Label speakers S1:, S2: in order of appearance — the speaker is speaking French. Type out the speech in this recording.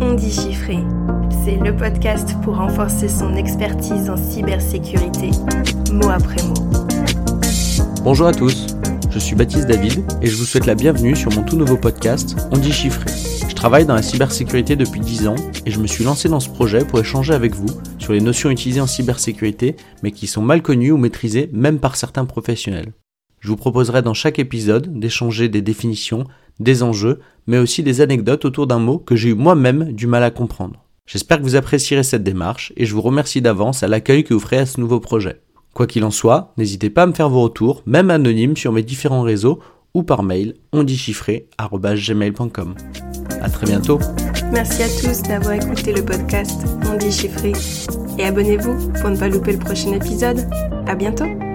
S1: On dit chiffré. C'est le podcast pour renforcer son expertise en cybersécurité, mot après mot.
S2: Bonjour à tous, je suis Baptiste David et je vous souhaite la bienvenue sur mon tout nouveau podcast On dit chiffré. Je travaille dans la cybersécurité depuis 10 ans et je me suis lancé dans ce projet pour échanger avec vous sur les notions utilisées en cybersécurité mais qui sont mal connues ou maîtrisées même par certains professionnels. Je vous proposerai dans chaque épisode d'échanger des définitions, des enjeux, mais aussi des anecdotes autour d'un mot que j'ai eu moi-même du mal à comprendre. J'espère que vous apprécierez cette démarche et je vous remercie d'avance à l'accueil que vous ferez à ce nouveau projet. Quoi qu'il en soit, n'hésitez pas à me faire vos retours, même anonymes sur mes différents réseaux ou par mail ondichiffré.gmail.com. À très bientôt.
S1: Merci à tous d'avoir écouté le podcast On. Et abonnez-vous pour ne pas louper le prochain épisode. À bientôt.